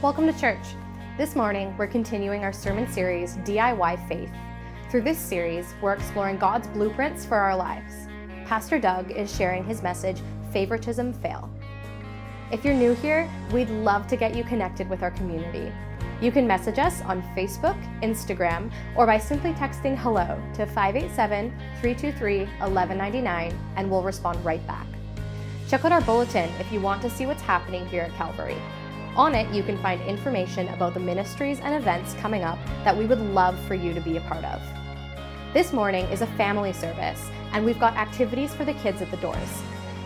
Welcome to church. This morning, we're continuing our sermon series, DIY Faith. Through this series, we're exploring God's blueprints for our lives. Pastor Doug is sharing his message, Favoritism Fail. If you're new here, we'd love to get you connected with our community. You can message us on Facebook, Instagram, or by simply texting hello to 587 323 1199 and we'll respond right back. Check out our bulletin if you want to see what's happening here at Calvary. On it, you can find information about the ministries and events coming up that we would love for you to be a part of. This morning is a family service, and we've got activities for the kids at the doors.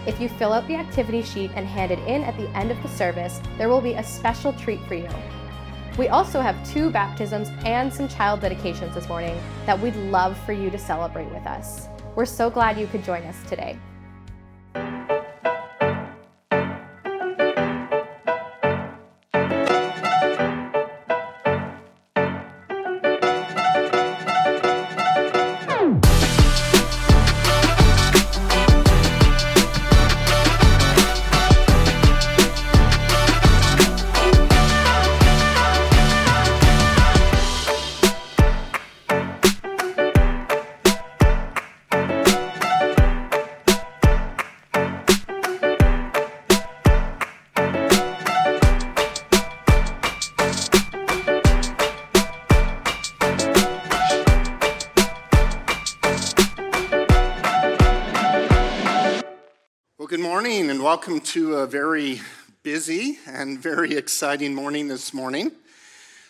If you fill out the activity sheet and hand it in at the end of the service, there will be a special treat for you. We also have two baptisms and some child dedications this morning that we'd love for you to celebrate with us. We're so glad you could join us today. Welcome to a very busy and very exciting morning this morning.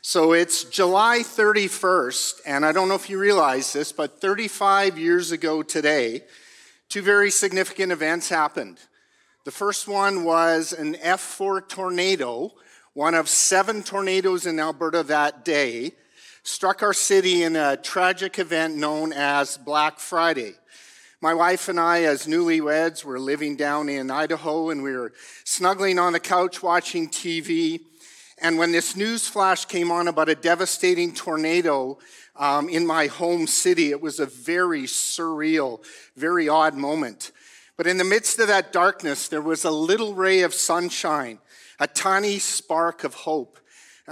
So it's July 31st, and I don't know if you realize this, but 35 years ago today, two very significant events happened. The first one was an F4 tornado, one of seven tornadoes in Alberta that day, struck our city in a tragic event known as Black Friday. My wife and I, as newlyweds, were living down in Idaho and we were snuggling on the couch watching TV. And when this news flash came on about a devastating tornado um, in my home city, it was a very surreal, very odd moment. But in the midst of that darkness, there was a little ray of sunshine, a tiny spark of hope.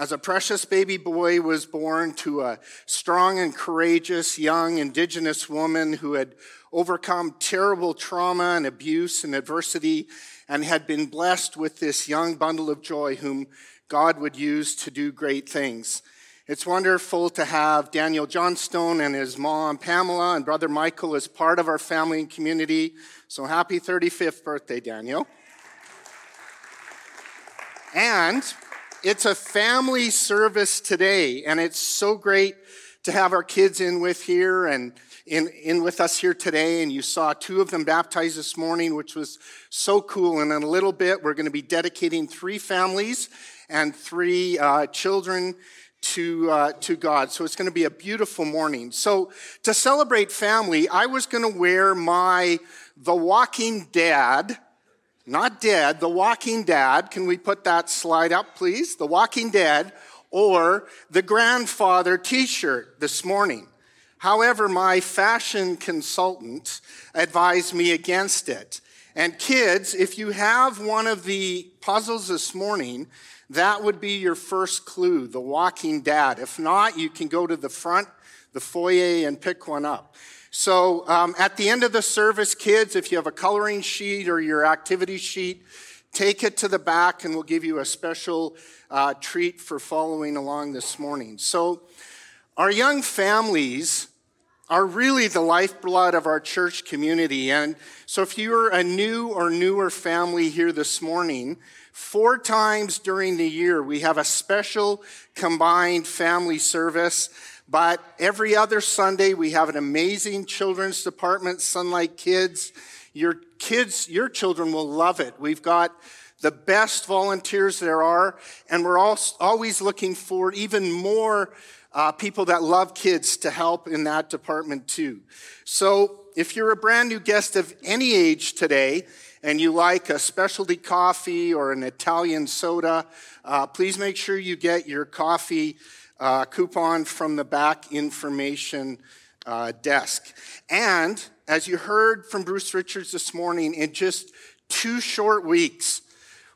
As a precious baby boy was born to a strong and courageous young indigenous woman who had overcome terrible trauma and abuse and adversity and had been blessed with this young bundle of joy whom God would use to do great things. It's wonderful to have Daniel Johnstone and his mom Pamela and brother Michael as part of our family and community. So happy 35th birthday, Daniel. And it's a family service today, and it's so great to have our kids in with here and in, in with us here today. And you saw two of them baptized this morning, which was so cool. And in a little bit, we're going to be dedicating three families and three uh, children to, uh, to God. So it's going to be a beautiful morning. So to celebrate family, I was going to wear my The Walking Dad not dead, The Walking Dad. Can we put that slide up, please? The Walking Dead or the grandfather t shirt this morning. However, my fashion consultant advised me against it. And kids, if you have one of the puzzles this morning, that would be your first clue, the walking dad. If not, you can go to the front, the foyer, and pick one up. So um, at the end of the service, kids, if you have a coloring sheet or your activity sheet, take it to the back and we'll give you a special uh, treat for following along this morning. So, our young families are really the lifeblood of our church community. And so, if you're a new or newer family here this morning, four times during the year we have a special combined family service but every other Sunday, we have an amazing children's department, Sunlight Kids. Your kids, your children will love it. We've got the best volunteers there are, and we're always looking for even more uh, people that love kids to help in that department too. So if you're a brand new guest of any age today, and you like a specialty coffee or an Italian soda, uh, please make sure you get your coffee uh, coupon from the back information uh, desk. And as you heard from Bruce Richards this morning, in just two short weeks,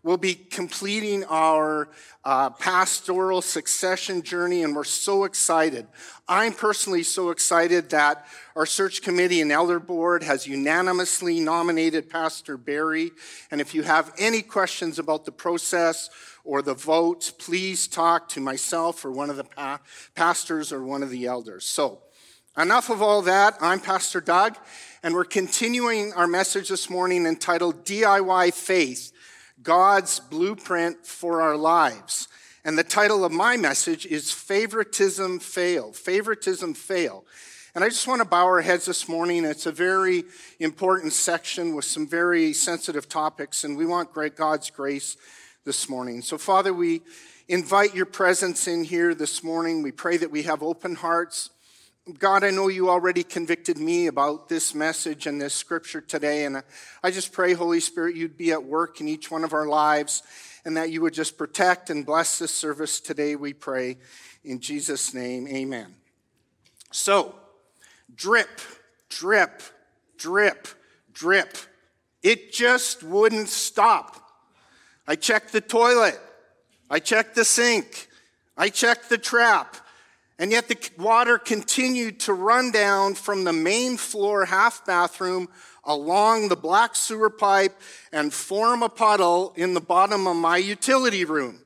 We'll be completing our uh, pastoral succession journey, and we're so excited. I'm personally so excited that our search committee and elder board has unanimously nominated Pastor Barry. And if you have any questions about the process or the vote, please talk to myself or one of the pa- pastors or one of the elders. So, enough of all that. I'm Pastor Doug, and we're continuing our message this morning entitled DIY Faith God's Blueprint for Our Lives. And the title of my message is Favoritism Fail. Favoritism Fail. And I just want to bow our heads this morning. It's a very important section with some very sensitive topics, and we want God's grace this morning. So, Father, we invite your presence in here this morning. We pray that we have open hearts. God, I know you already convicted me about this message and this scripture today, and I just pray, Holy Spirit, you'd be at work in each one of our lives and that you would just protect and bless this service today, we pray. In Jesus' name, amen. So, drip, drip, drip, drip. It just wouldn't stop. I checked the toilet. I checked the sink. I checked the trap. And yet the water continued to run down from the main floor half bathroom along the black sewer pipe and form a puddle in the bottom of my utility room.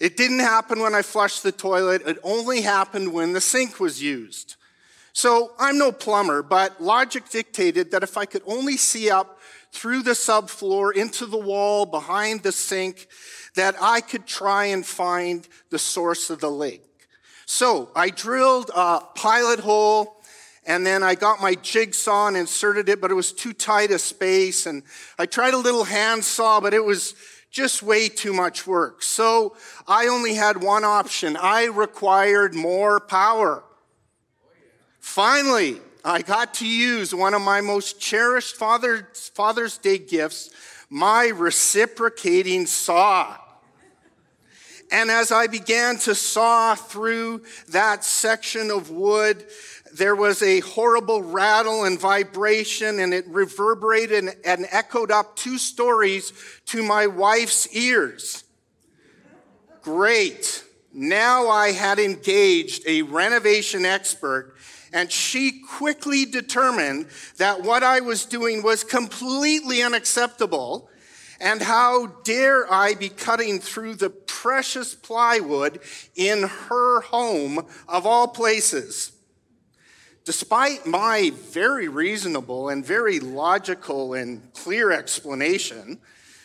It didn't happen when I flushed the toilet. It only happened when the sink was used. So I'm no plumber, but logic dictated that if I could only see up through the subfloor into the wall behind the sink, that I could try and find the source of the leak. So I drilled a pilot hole and then I got my jigsaw and inserted it, but it was too tight a space. And I tried a little handsaw, but it was just way too much work. So I only had one option. I required more power. Finally, I got to use one of my most cherished Father's, Father's Day gifts, my reciprocating saw. And as I began to saw through that section of wood, there was a horrible rattle and vibration, and it reverberated and echoed up two stories to my wife's ears. Great. Now I had engaged a renovation expert, and she quickly determined that what I was doing was completely unacceptable and how dare I be cutting through the precious plywood in her home of all places? Despite my very reasonable and very logical and clear explanation,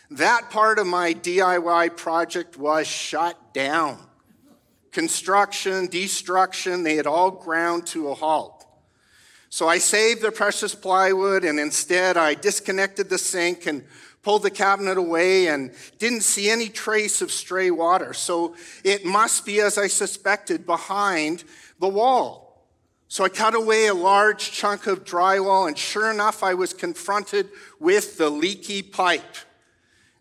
that part of my DIY project was shut down. Construction, destruction, they had all ground to a halt. So I saved the precious plywood and instead I disconnected the sink and pulled the cabinet away and didn't see any trace of stray water. So it must be, as I suspected, behind the wall. So I cut away a large chunk of drywall, and sure enough, I was confronted with the leaky pipe.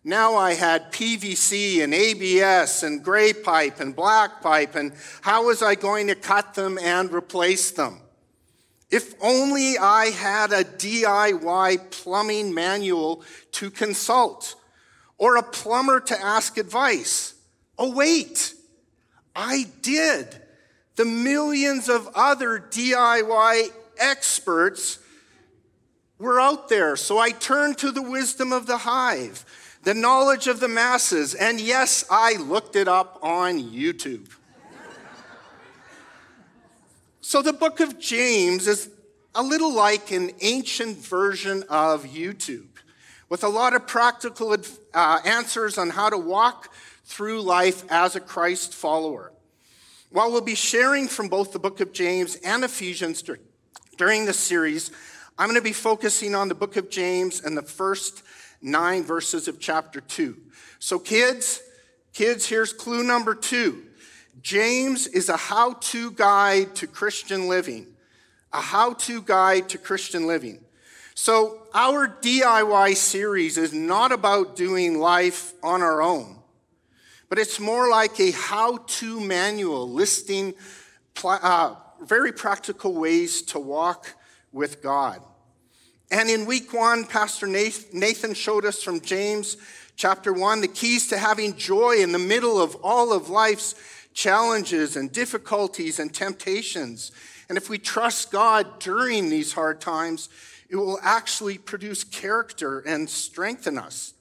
Now I had PVC and ABS and gray pipe and black pipe, and how was I going to cut them and replace them? If only I had a DIY plumbing manual to consult or a plumber to ask advice. Oh, wait, I did. The millions of other DIY experts were out there. So I turned to the wisdom of the hive, the knowledge of the masses, and yes, I looked it up on YouTube. So the book of James is a little like an ancient version of YouTube with a lot of practical uh, answers on how to walk through life as a Christ follower. While we'll be sharing from both the book of James and Ephesians during this series, I'm going to be focusing on the book of James and the first nine verses of chapter two. So, kids, kids, here's clue number two. James is a how to guide to Christian living. A how to guide to Christian living. So, our DIY series is not about doing life on our own, but it's more like a how to manual listing uh, very practical ways to walk with God. And in week one, Pastor Nathan showed us from James Chapter 1, the keys to having joy in the middle of all of life's challenges and difficulties and temptations. And if we trust God during these hard times, it will actually produce character and strengthen us.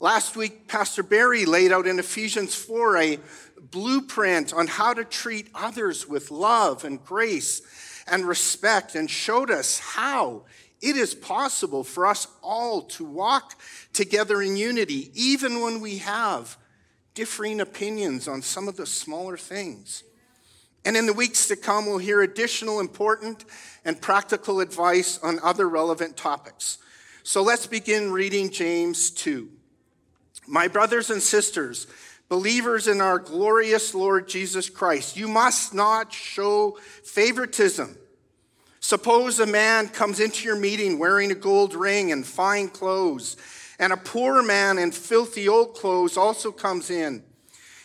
Last week, Pastor Barry laid out in Ephesians 4 a blueprint on how to treat others with love and grace and respect and showed us how it is possible for us all to walk together in unity, even when we have differing opinions on some of the smaller things. And in the weeks to come, we'll hear additional important and practical advice on other relevant topics. So let's begin reading James 2. My brothers and sisters, believers in our glorious Lord Jesus Christ, you must not show favoritism. Suppose a man comes into your meeting wearing a gold ring and fine clothes, and a poor man in filthy old clothes also comes in.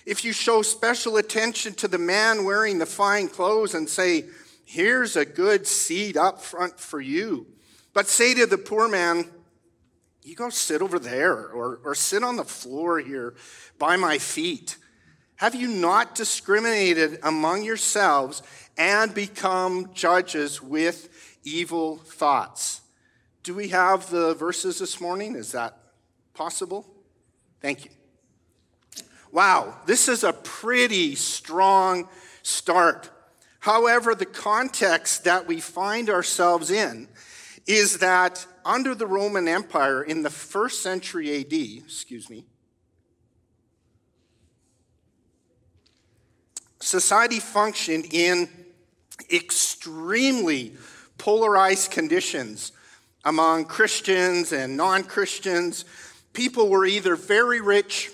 If you show special attention to the man wearing the fine clothes and say, Here's a good seat up front for you, but say to the poor man, You go sit over there or, or sit on the floor here by my feet. Have you not discriminated among yourselves and become judges with evil thoughts? Do we have the verses this morning? Is that possible? Thank you. Wow, this is a pretty strong start. However, the context that we find ourselves in is that under the Roman Empire in the first century AD, excuse me, society functioned in extremely polarized conditions among Christians and non Christians. People were either very rich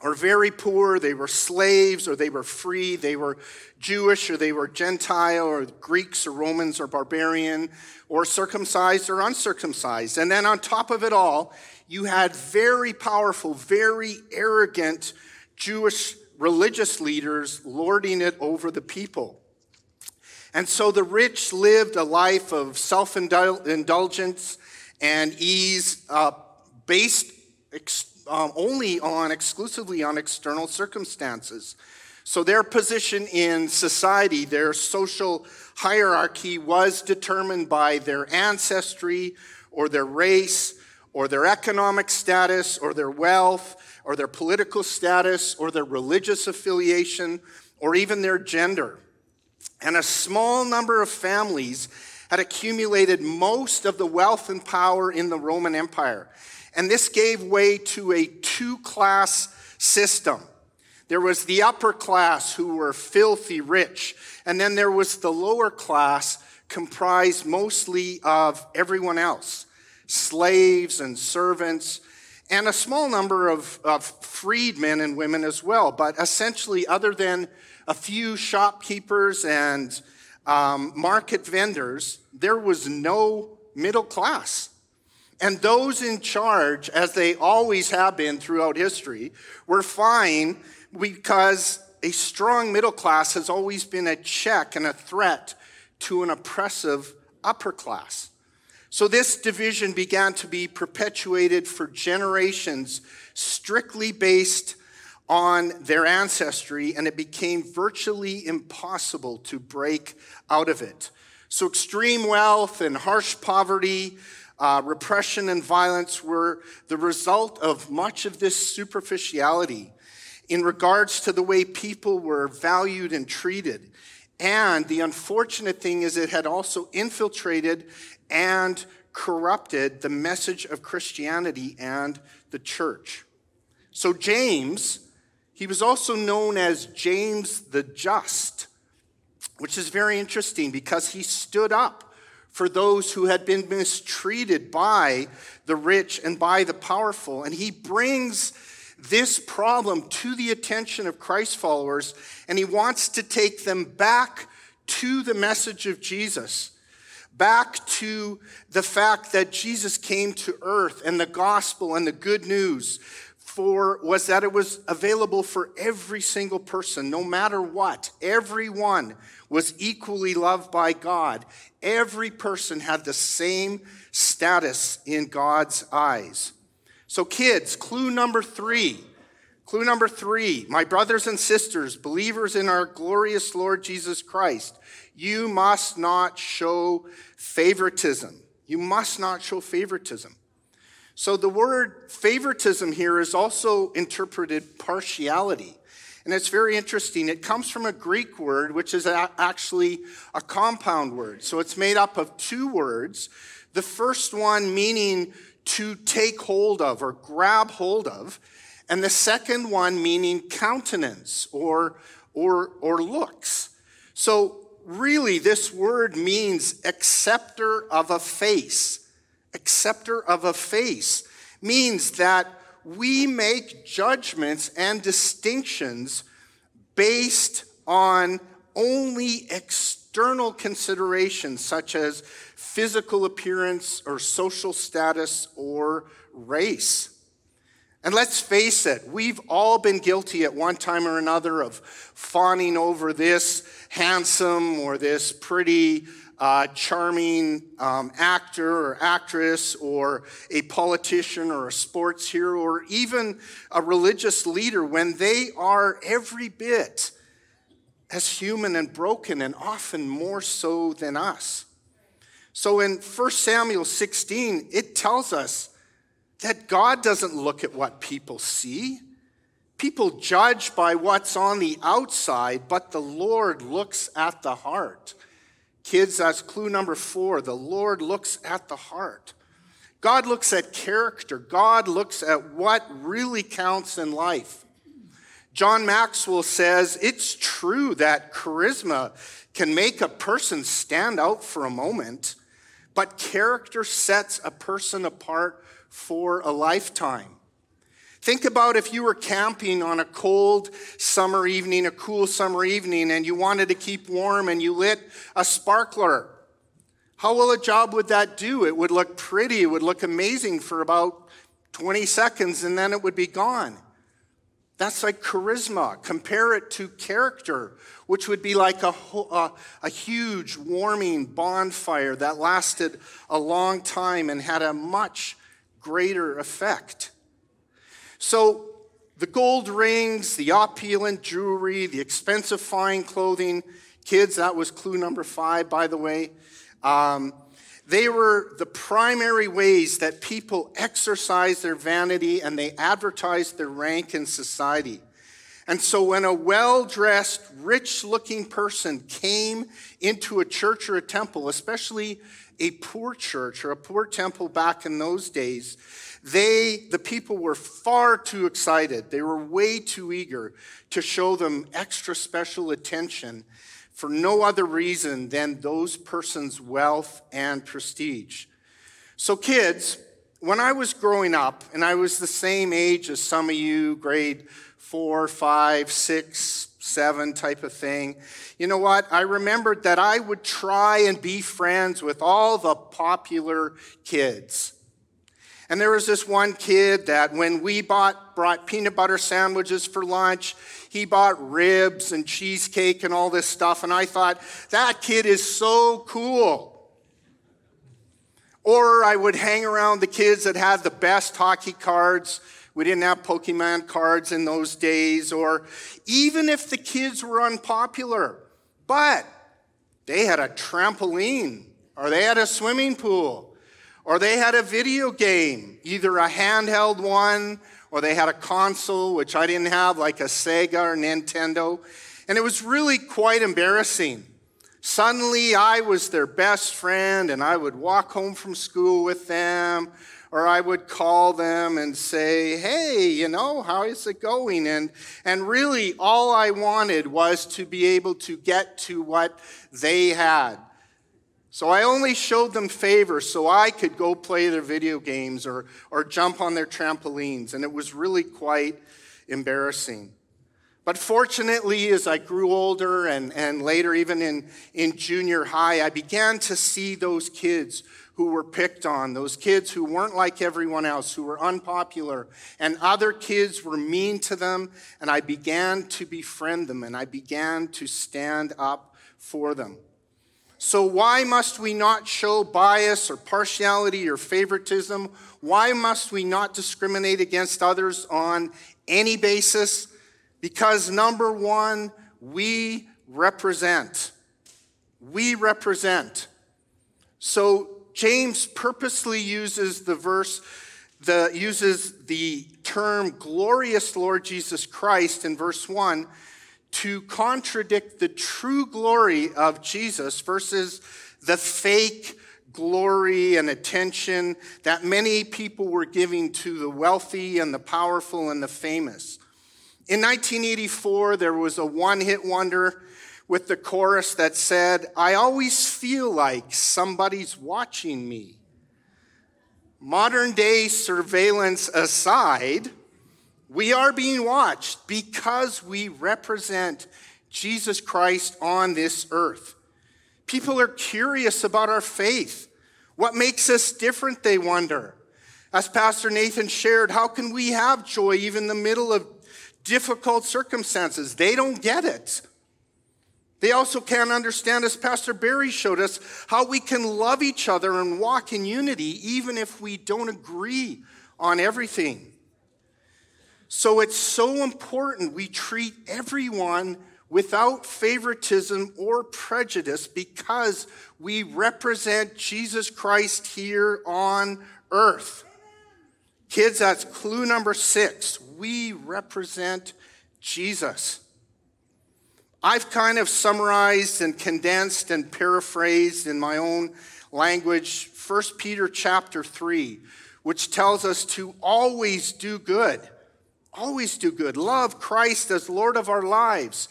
or very poor, they were slaves or they were free, they were Jewish or they were Gentile or Greeks or Romans or barbarian or circumcised or uncircumcised. And then on top of it all, you had very powerful, very arrogant Jewish religious leaders lording it over the people. And so the rich lived a life of self indulgence and ease uh, based um, only on, exclusively on external circumstances. So their position in society, their social hierarchy was determined by their ancestry or their race or their economic status or their wealth or their political status or their religious affiliation or even their gender. And a small number of families had accumulated most of the wealth and power in the Roman Empire. And this gave way to a two class system. There was the upper class who were filthy rich, and then there was the lower class comprised mostly of everyone else slaves and servants, and a small number of, of freedmen and women as well. But essentially, other than a few shopkeepers and um, market vendors, there was no middle class. And those in charge, as they always have been throughout history, were fine because a strong middle class has always been a check and a threat to an oppressive upper class. So this division began to be perpetuated for generations, strictly based on their ancestry, and it became virtually impossible to break out of it. So extreme wealth and harsh poverty uh, repression and violence were the result of much of this superficiality in regards to the way people were valued and treated. And the unfortunate thing is, it had also infiltrated and corrupted the message of Christianity and the church. So, James, he was also known as James the Just, which is very interesting because he stood up for those who had been mistreated by the rich and by the powerful. And he brings this problem to the attention of Christ followers, and he wants to take them back to the message of Jesus, back to the fact that Jesus came to earth and the gospel and the good news for was that it was available for every single person, no matter what. Everyone was equally loved by God. Every person had the same status in God's eyes. So, kids, clue number three. Clue number three, my brothers and sisters, believers in our glorious Lord Jesus Christ, you must not show favoritism. You must not show favoritism. So the word favoritism here is also interpreted partiality. And it's very interesting. It comes from a Greek word, which is actually a compound word. So it's made up of two words. The first one meaning to take hold of or grab hold of, and the second one meaning countenance or, or, or looks. So, really, this word means acceptor of a face. Acceptor of a face means that we make judgments and distinctions based on only external considerations such as physical appearance or social status or race. And let's face it, we've all been guilty at one time or another of fawning over this handsome or this pretty, uh, charming um, actor or actress or a politician or a sports hero or even a religious leader when they are every bit as human and broken and often more so than us. So in 1 Samuel 16, it tells us that God doesn't look at what people see. People judge by what's on the outside, but the Lord looks at the heart. Kids, that's clue number four. The Lord looks at the heart. God looks at character. God looks at what really counts in life. John Maxwell says it's true that charisma can make a person stand out for a moment, but character sets a person apart for a lifetime. Think about if you were camping on a cold summer evening, a cool summer evening, and you wanted to keep warm and you lit a sparkler. How well a job would that do? It would look pretty, it would look amazing for about 20 seconds, and then it would be gone. That's like charisma. Compare it to character, which would be like a, a, a, huge warming bonfire that lasted a long time and had a much greater effect. So, the gold rings, the opulent jewelry, the expensive fine clothing, kids, that was clue number five, by the way. Um, they were the primary ways that people exercised their vanity and they advertised their rank in society. And so when a well dressed, rich looking person came into a church or a temple, especially a poor church or a poor temple back in those days, they, the people were far too excited. They were way too eager to show them extra special attention for no other reason than those persons' wealth and prestige. So, kids, when I was growing up, and I was the same age as some of you, grade four, five, six, seven type of thing. You know what? I remembered that I would try and be friends with all the popular kids. And there was this one kid that when we bought, brought peanut butter sandwiches for lunch, he bought ribs and cheesecake and all this stuff. And I thought, that kid is so cool. Or I would hang around the kids that had the best hockey cards we didn't have Pokemon cards in those days, or even if the kids were unpopular, but they had a trampoline, or they had a swimming pool, or they had a video game, either a handheld one, or they had a console, which I didn't have, like a Sega or Nintendo. And it was really quite embarrassing. Suddenly, I was their best friend, and I would walk home from school with them, or I would call them and say, hey, you know, how is it going? And, and really, all I wanted was to be able to get to what they had. So I only showed them favors so I could go play their video games or, or jump on their trampolines. And it was really quite embarrassing. But fortunately, as I grew older and, and later, even in, in junior high, I began to see those kids who were picked on, those kids who weren't like everyone else, who were unpopular, and other kids were mean to them, and I began to befriend them and I began to stand up for them. So, why must we not show bias or partiality or favoritism? Why must we not discriminate against others on any basis? Because, number one, we represent. We represent. So, James purposely uses the verse, the, uses the term glorious Lord Jesus Christ in verse 1 to contradict the true glory of Jesus versus the fake glory and attention that many people were giving to the wealthy and the powerful and the famous. In 1984, there was a one hit wonder with the chorus that said, I always feel like somebody's watching me. Modern day surveillance aside, we are being watched because we represent Jesus Christ on this earth. People are curious about our faith. What makes us different, they wonder. As Pastor Nathan shared, how can we have joy even in the middle of difficult circumstances? They don't get it. They also can't understand, as Pastor Barry showed us, how we can love each other and walk in unity even if we don't agree on everything. So it's so important we treat everyone without favoritism or prejudice because we represent Jesus Christ here on earth. Kids, that's clue number six. We represent Jesus. I've kind of summarized and condensed and paraphrased in my own language 1 Peter chapter 3, which tells us to always do good Always do good. Love Christ as Lord of our lives.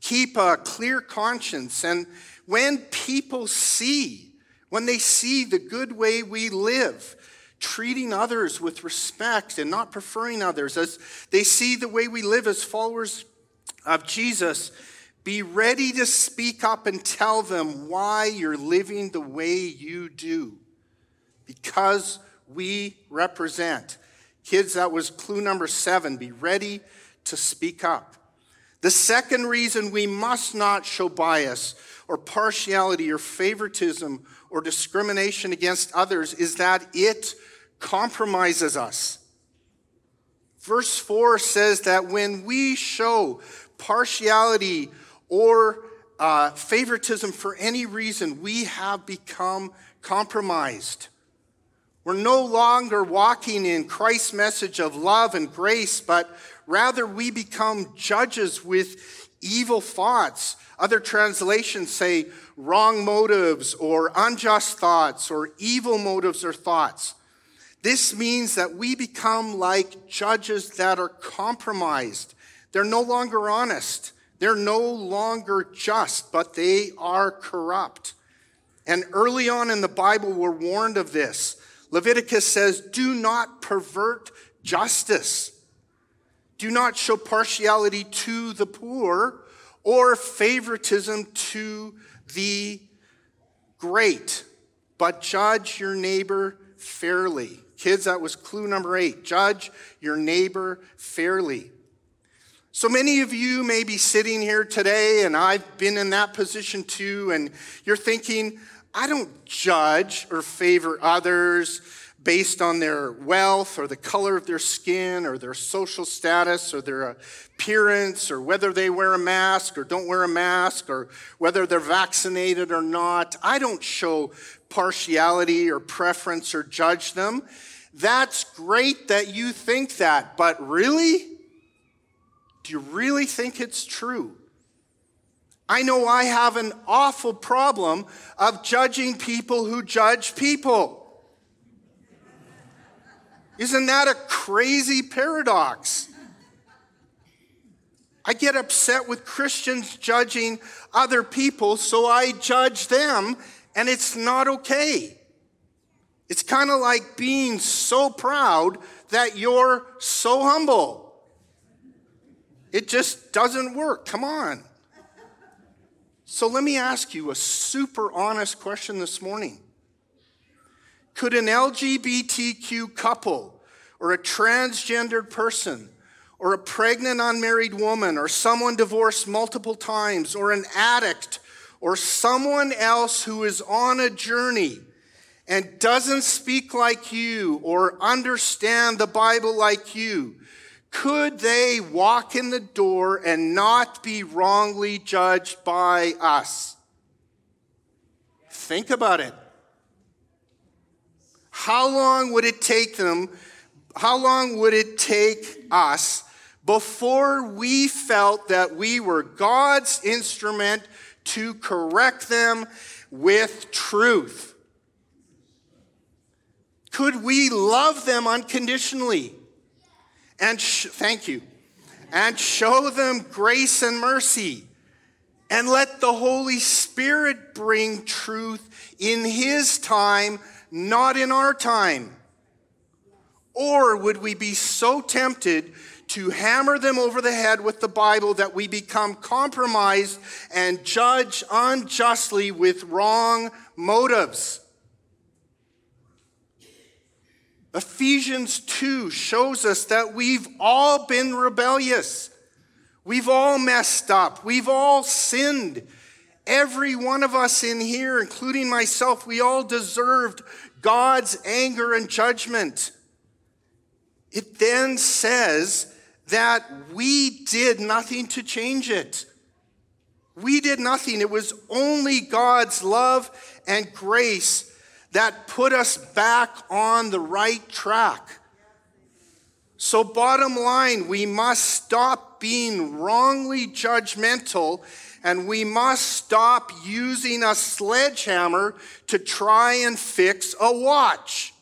Keep a clear conscience. And when people see, when they see the good way we live, treating others with respect and not preferring others, as they see the way we live as followers of Jesus, be ready to speak up and tell them why you're living the way you do. Because we represent. Kids, that was clue number seven. Be ready to speak up. The second reason we must not show bias or partiality or favoritism or discrimination against others is that it compromises us. Verse 4 says that when we show partiality or uh, favoritism for any reason, we have become compromised. We're no longer walking in Christ's message of love and grace, but rather we become judges with evil thoughts. Other translations say wrong motives or unjust thoughts or evil motives or thoughts. This means that we become like judges that are compromised. They're no longer honest. They're no longer just, but they are corrupt. And early on in the Bible, we're warned of this. Leviticus says, do not pervert justice. Do not show partiality to the poor or favoritism to the great, but judge your neighbor fairly. Kids, that was clue number eight. Judge your neighbor fairly. So many of you may be sitting here today, and I've been in that position too, and you're thinking, I don't judge or favor others based on their wealth or the color of their skin or their social status or their appearance or whether they wear a mask or don't wear a mask or whether they're vaccinated or not. I don't show partiality or preference or judge them. That's great that you think that, but really? Do you really think it's true? I know I have an awful problem of judging people who judge people. Isn't that a crazy paradox? I get upset with Christians judging other people, so I judge them, and it's not okay. It's kind of like being so proud that you're so humble. It just doesn't work. Come on. So let me ask you a super honest question this morning. Could an LGBTQ couple or a transgendered person or a pregnant unmarried woman or someone divorced multiple times or an addict or someone else who is on a journey and doesn't speak like you or understand the Bible like you, could they walk in the door and not be wrongly judged by us? Think about it. How long would it take them? How long would it take us before we felt that we were God's instrument to correct them with truth? Could we love them unconditionally? And sh- thank you. And show them grace and mercy. And let the Holy Spirit bring truth in His time, not in our time. Or would we be so tempted to hammer them over the head with the Bible that we become compromised and judge unjustly with wrong motives. Ephesians 2 shows us that we've all been rebellious. We've all messed up. We've all sinned. Every one of us in here, including myself, we all deserved God's anger and judgment. It then says that we did nothing to change it. We did nothing. It was only God's love and grace that put us back on the right track. So, bottom line, we must stop being wrongly judgmental and we must stop using a sledgehammer to try and fix a watch.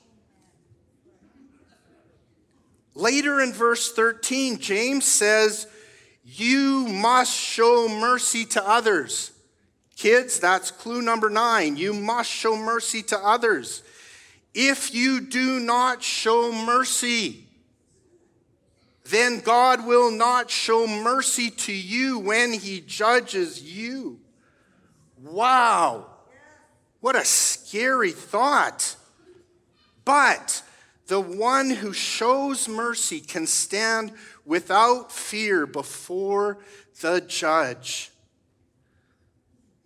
Later in verse 13, James says, You must show mercy to others. Kids, that's clue number nine. You must show mercy to others. If you do not show mercy, then God will not show mercy to you when he judges you. Wow. What a scary thought. But the one who shows mercy can stand without fear before the judge.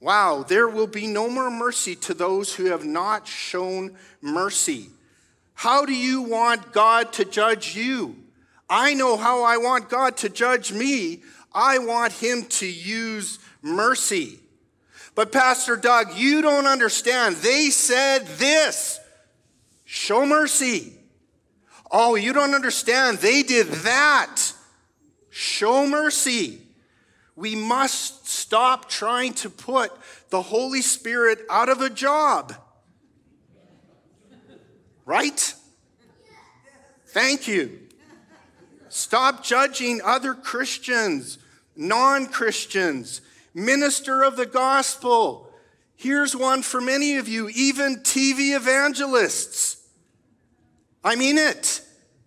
Wow, there will be no more mercy to those who have not shown mercy. How do you want God to judge you? I know how I want God to judge me. I want Him to use mercy. But, Pastor Doug, you don't understand. They said this show mercy. Oh, you don't understand. They did that. Show mercy. We must stop trying to put the Holy Spirit out of a job. Right? Thank you. Stop judging other Christians, non Christians, minister of the gospel. Here's one for many of you, even TV evangelists. I mean it.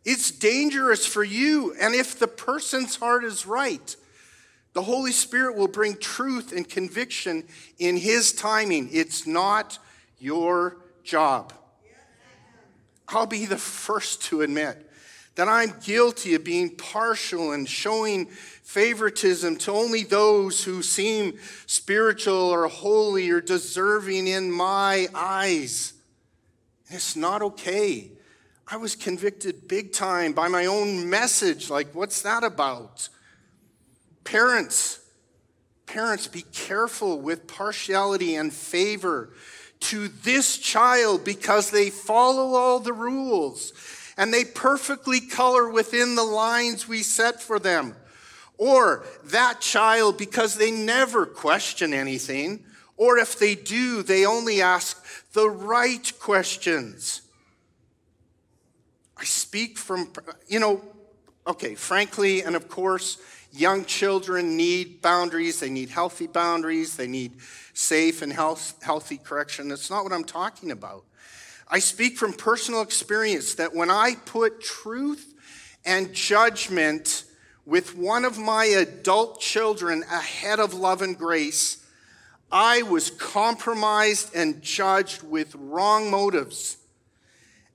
It's dangerous for you. And if the person's heart is right, the Holy Spirit will bring truth and conviction in His timing. It's not your job. I'll be the first to admit that I'm guilty of being partial and showing favoritism to only those who seem spiritual or holy or deserving in my eyes. It's not okay. I was convicted big time by my own message. Like, what's that about? Parents, parents, be careful with partiality and favor to this child because they follow all the rules and they perfectly color within the lines we set for them. Or that child because they never question anything. Or if they do, they only ask the right questions. I speak from, you know, okay, frankly, and of course, young children need boundaries. They need healthy boundaries. They need safe and health, healthy correction. That's not what I'm talking about. I speak from personal experience that when I put truth and judgment with one of my adult children ahead of love and grace, I was compromised and judged with wrong motives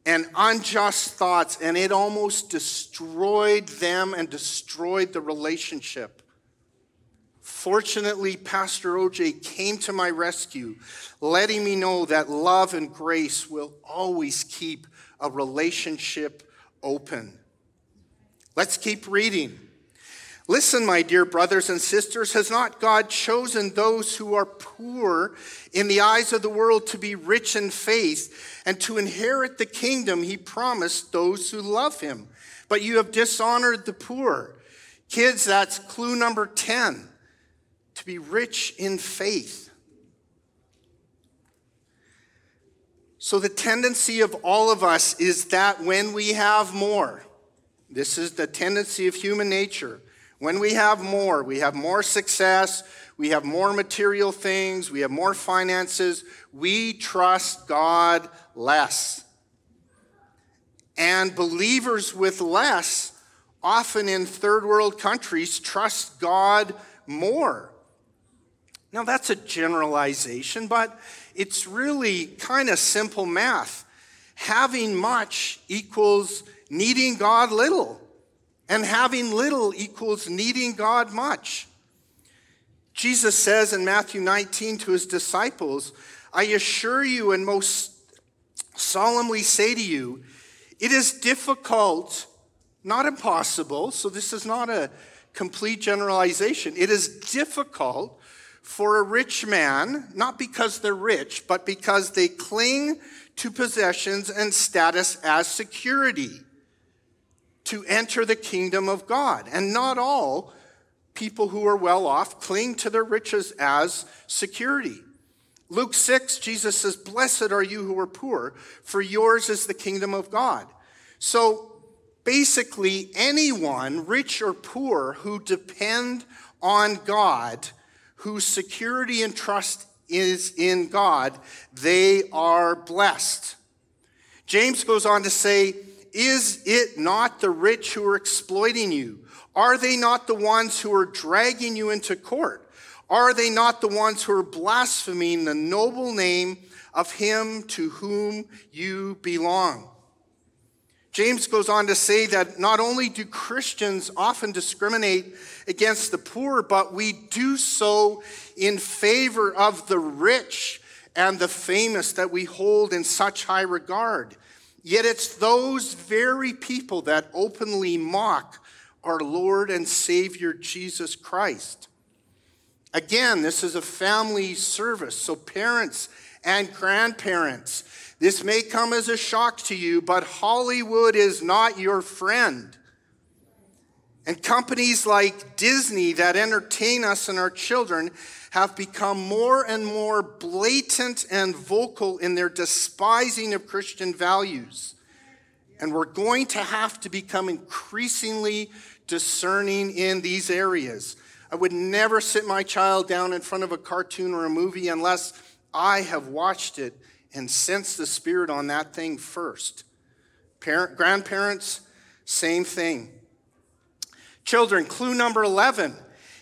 and unjust thoughts, and it almost destroyed them and destroyed the relationship. Fortunately, Pastor OJ came to my rescue, letting me know that love and grace will always keep a relationship open. Let's keep reading. Listen, my dear brothers and sisters, has not God chosen those who are poor in the eyes of the world to be rich in faith and to inherit the kingdom he promised those who love him? But you have dishonored the poor. Kids, that's clue number 10 to be rich in faith. So, the tendency of all of us is that when we have more, this is the tendency of human nature when we have more, we have more success, we have more material things, we have more finances, we trust God less. And believers with less, often in third world countries, trust God more. Now, that's a generalization, but it's really kind of simple math. Having much equals needing God little. And having little equals needing God much. Jesus says in Matthew 19 to his disciples, I assure you and most solemnly say to you, it is difficult, not impossible, so this is not a complete generalization. It is difficult for a rich man, not because they're rich, but because they cling to possessions and status as security to enter the kingdom of God. And not all people who are well off cling to their riches as security. Luke 6, Jesus says, Blessed are you who are poor, for yours is the kingdom of God. So basically, anyone, rich or poor, who depend on God, whose security and trust is in God, they are blessed. James goes on to say, is it not the rich who are exploiting you? Are they not the ones who are dragging you into court? Are they not the ones who are blaspheming the noble name of him to whom you belong? James goes on to say that not only do Christians often discriminate against the poor, but we do so in favor of the rich and the famous that we hold in such high regard. Yet it's those very people that openly mock our Lord and Savior Jesus Christ. Again, this is a family service, so parents and grandparents, this may come as a shock to you, but Hollywood is not your friend. And companies like Disney that entertain us and our children have become more and more blatant and vocal in their despising of Christian values. And we're going to have to become increasingly discerning in these areas. I would never sit my child down in front of a cartoon or a movie unless I have watched it and sensed the spirit on that thing first. Parent, grandparents, same thing. Children, clue number 11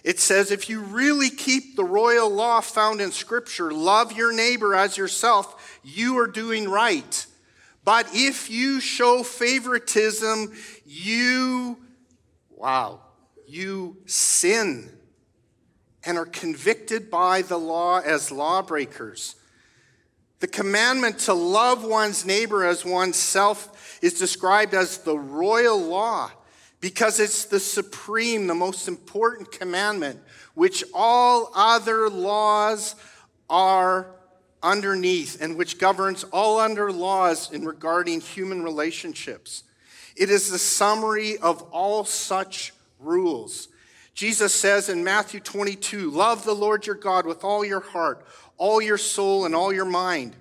it says, if you really keep the royal law found in Scripture, love your neighbor as yourself, you are doing right. But if you show favoritism, you, wow, you sin and are convicted by the law as lawbreakers. The commandment to love one's neighbor as oneself is described as the royal law because it's the supreme, the most important commandment, which all other laws are underneath and which governs all other laws in regarding human relationships. It is the summary of all such rules. Jesus says in Matthew 22, love the Lord your God with all your heart, all your soul, and all your mind.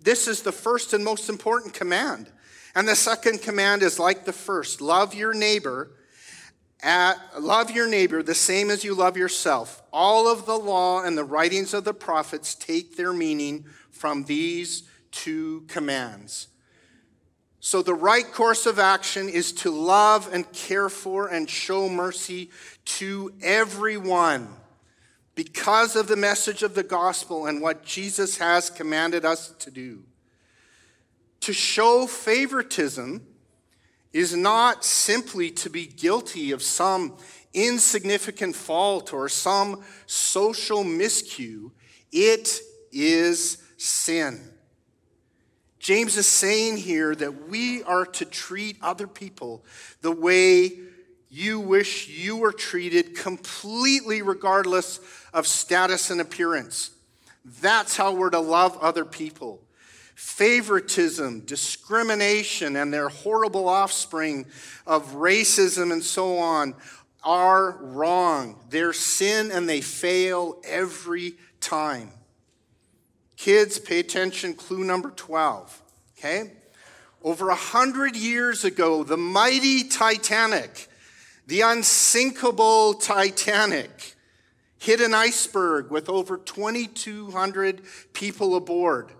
This is the first and most important command. And the second command is like the first love your neighbor. At, love your neighbor the same as you love yourself. All of the law and the writings of the prophets take their meaning from these two commands. So, the right course of action is to love and care for and show mercy to everyone because of the message of the gospel and what Jesus has commanded us to do. To show favoritism is not simply to be guilty of some insignificant fault or some social miscue, it is sin. James is saying here that we are to treat other people the way you wish you were treated, completely regardless of status and appearance. That's how we're to love other people. Favoritism, discrimination, and their horrible offspring of racism and so on are wrong. They're sin and they fail every time. Kids, pay attention, clue number 12. Okay? Over a hundred years ago, the mighty Titanic, the unsinkable Titanic, hit an iceberg with over 2,200 people aboard.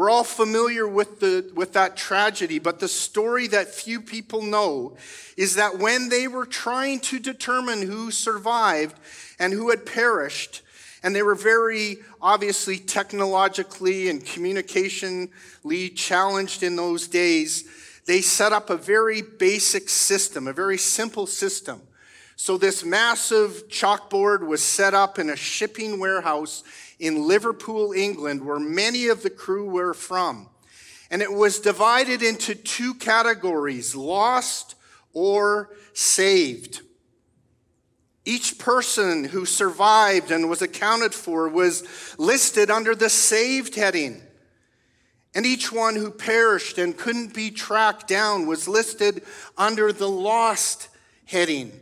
We're all familiar with, the, with that tragedy, but the story that few people know is that when they were trying to determine who survived and who had perished, and they were very obviously technologically and communicationally challenged in those days, they set up a very basic system, a very simple system. So, this massive chalkboard was set up in a shipping warehouse in Liverpool, England, where many of the crew were from. And it was divided into two categories lost or saved. Each person who survived and was accounted for was listed under the saved heading. And each one who perished and couldn't be tracked down was listed under the lost heading.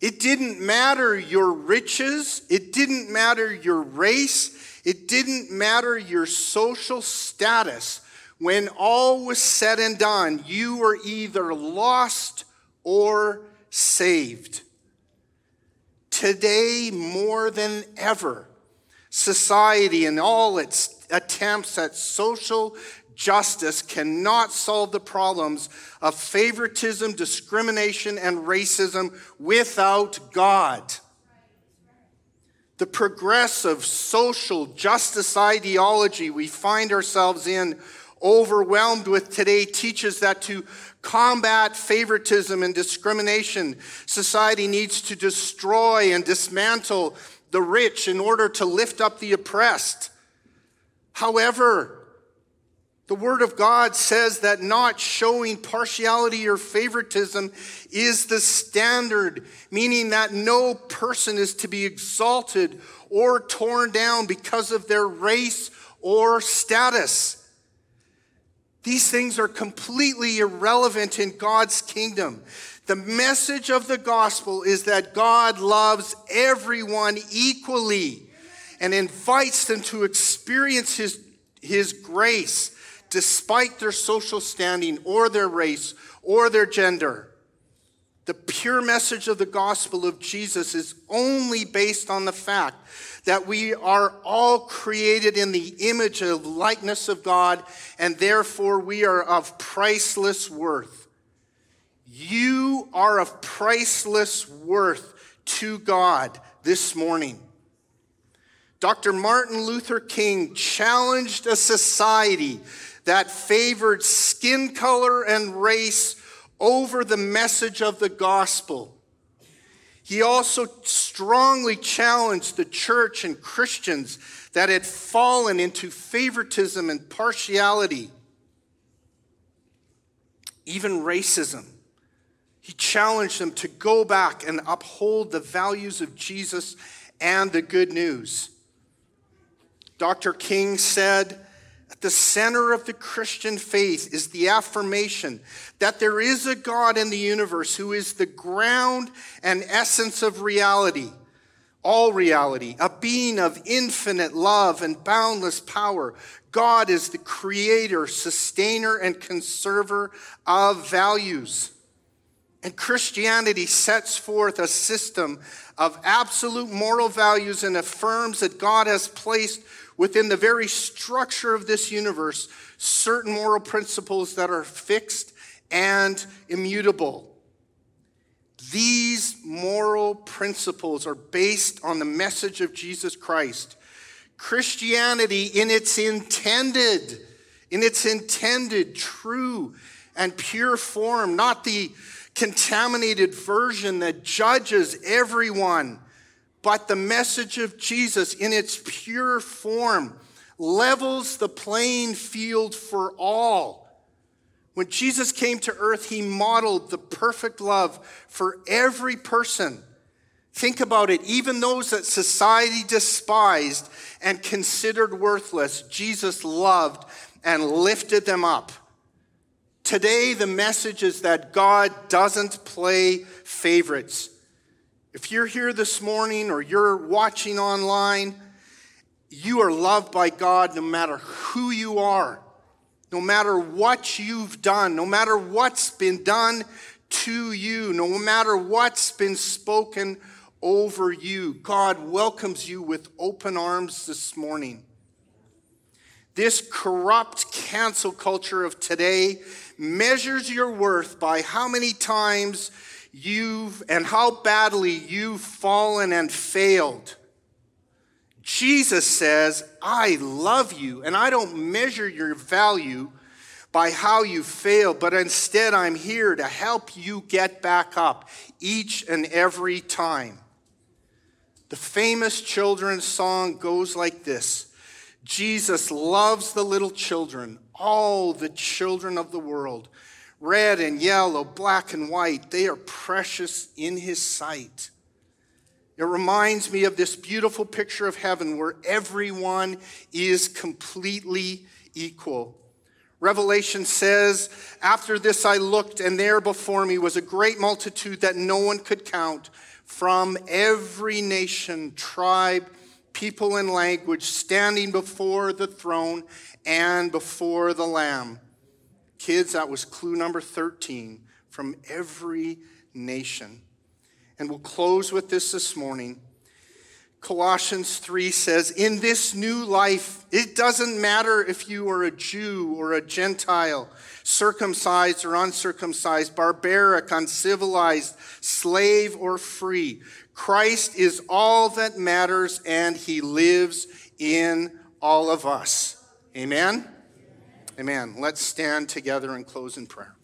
It didn't matter your riches. It didn't matter your race. It didn't matter your social status. When all was said and done, you were either lost or saved. Today, more than ever, society and all its attempts at social justice cannot solve the problems of favoritism, discrimination, and racism without God. The progressive social justice ideology we find ourselves in, overwhelmed with today, teaches that to combat favoritism and discrimination, society needs to destroy and dismantle the rich in order to lift up the oppressed. However, the Word of God says that not showing partiality or favoritism is the standard, meaning that no person is to be exalted or torn down because of their race or status. These things are completely irrelevant in God's kingdom. The message of the gospel is that God loves everyone equally and invites them to experience his, his grace despite their social standing or their race or their gender. The pure message of the gospel of Jesus is only based on the fact that we are all created in the image of likeness of God, and therefore we are of priceless worth. You are of priceless worth to God this morning. Dr. Martin Luther King challenged a society that favored skin color and race over the message of the gospel. He also strongly challenged the church and Christians that had fallen into favoritism and partiality, even racism. He challenged them to go back and uphold the values of Jesus and the good news. Dr. King said, at the center of the Christian faith is the affirmation that there is a God in the universe who is the ground and essence of reality, all reality, a being of infinite love and boundless power. God is the creator, sustainer, and conserver of values. And Christianity sets forth a system of absolute moral values and affirms that God has placed within the very structure of this universe certain moral principles that are fixed and immutable. These moral principles are based on the message of Jesus Christ. Christianity, in its intended, in its intended, true, and pure form, not the contaminated version that judges everyone. But the message of Jesus in its pure form levels the playing field for all. When Jesus came to earth, he modeled the perfect love for every person. Think about it. Even those that society despised and considered worthless, Jesus loved and lifted them up. Today, the message is that God doesn't play favorites. If you're here this morning or you're watching online, you are loved by God no matter who you are, no matter what you've done, no matter what's been done to you, no matter what's been spoken over you. God welcomes you with open arms this morning. This corrupt cancel culture of today measures your worth by how many times you've and how badly you've fallen and failed. Jesus says, I love you, and I don't measure your value by how you fail, but instead I'm here to help you get back up each and every time. The famous children's song goes like this Jesus loves the little children, all the children of the world. Red and yellow, black and white, they are precious in his sight. It reminds me of this beautiful picture of heaven where everyone is completely equal. Revelation says, After this I looked, and there before me was a great multitude that no one could count from every nation, tribe, people, and language standing before the throne and before the Lamb. Kids, that was clue number 13 from every nation. And we'll close with this this morning. Colossians 3 says, In this new life, it doesn't matter if you are a Jew or a Gentile, circumcised or uncircumcised, barbaric, uncivilized, slave or free. Christ is all that matters, and he lives in all of us. Amen? Amen. Let's stand together and close in prayer.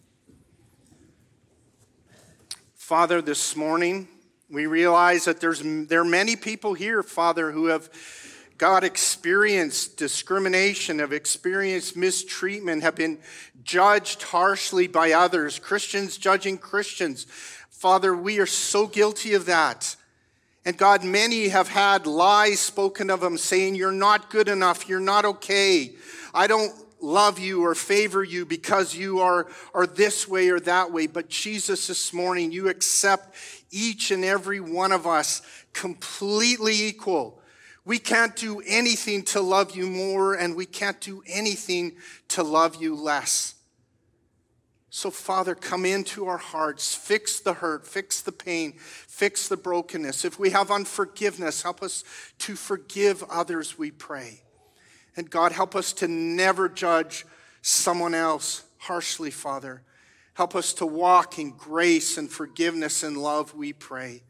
Father, this morning, we realize that there's, there are many people here, Father, who have, God, experienced discrimination, have experienced mistreatment, have been judged harshly by others, Christians judging Christians. Father, we are so guilty of that. And God, many have had lies spoken of them saying, You're not good enough, you're not okay. I don't love you or favor you because you are, are this way or that way. But Jesus, this morning, you accept each and every one of us completely equal. We can't do anything to love you more, and we can't do anything to love you less. So, Father, come into our hearts, fix the hurt, fix the pain, fix the brokenness. If we have unforgiveness, help us to forgive others, we pray. And God, help us to never judge someone else harshly, Father. Help us to walk in grace and forgiveness and love, we pray.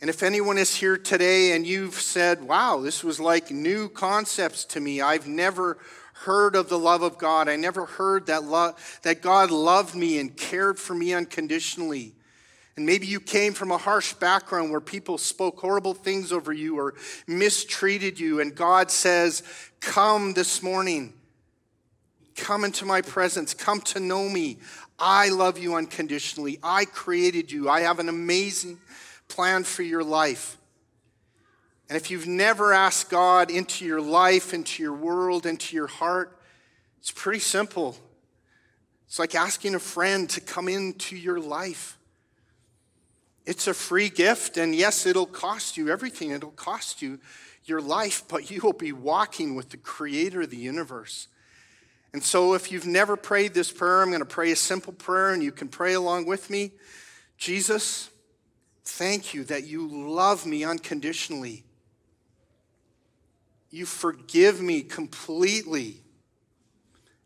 And if anyone is here today and you've said, wow, this was like new concepts to me, I've never heard of the love of God. I never heard that, love, that God loved me and cared for me unconditionally. And maybe you came from a harsh background where people spoke horrible things over you or mistreated you, and God says, Come this morning. Come into my presence. Come to know me. I love you unconditionally. I created you. I have an amazing plan for your life. And if you've never asked God into your life, into your world, into your heart, it's pretty simple. It's like asking a friend to come into your life. It's a free gift, and yes, it'll cost you everything. It'll cost you your life, but you will be walking with the creator of the universe. And so, if you've never prayed this prayer, I'm going to pray a simple prayer, and you can pray along with me. Jesus, thank you that you love me unconditionally. You forgive me completely.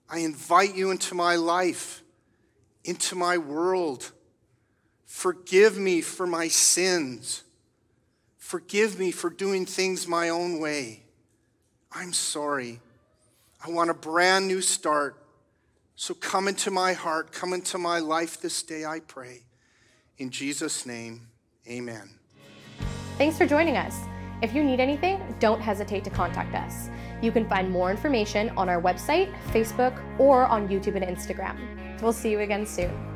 I invite you into my life, into my world. Forgive me for my sins. Forgive me for doing things my own way. I'm sorry. I want a brand new start. So come into my heart, come into my life this day, I pray. In Jesus' name, amen. Thanks for joining us. If you need anything, don't hesitate to contact us. You can find more information on our website, Facebook, or on YouTube and Instagram. We'll see you again soon.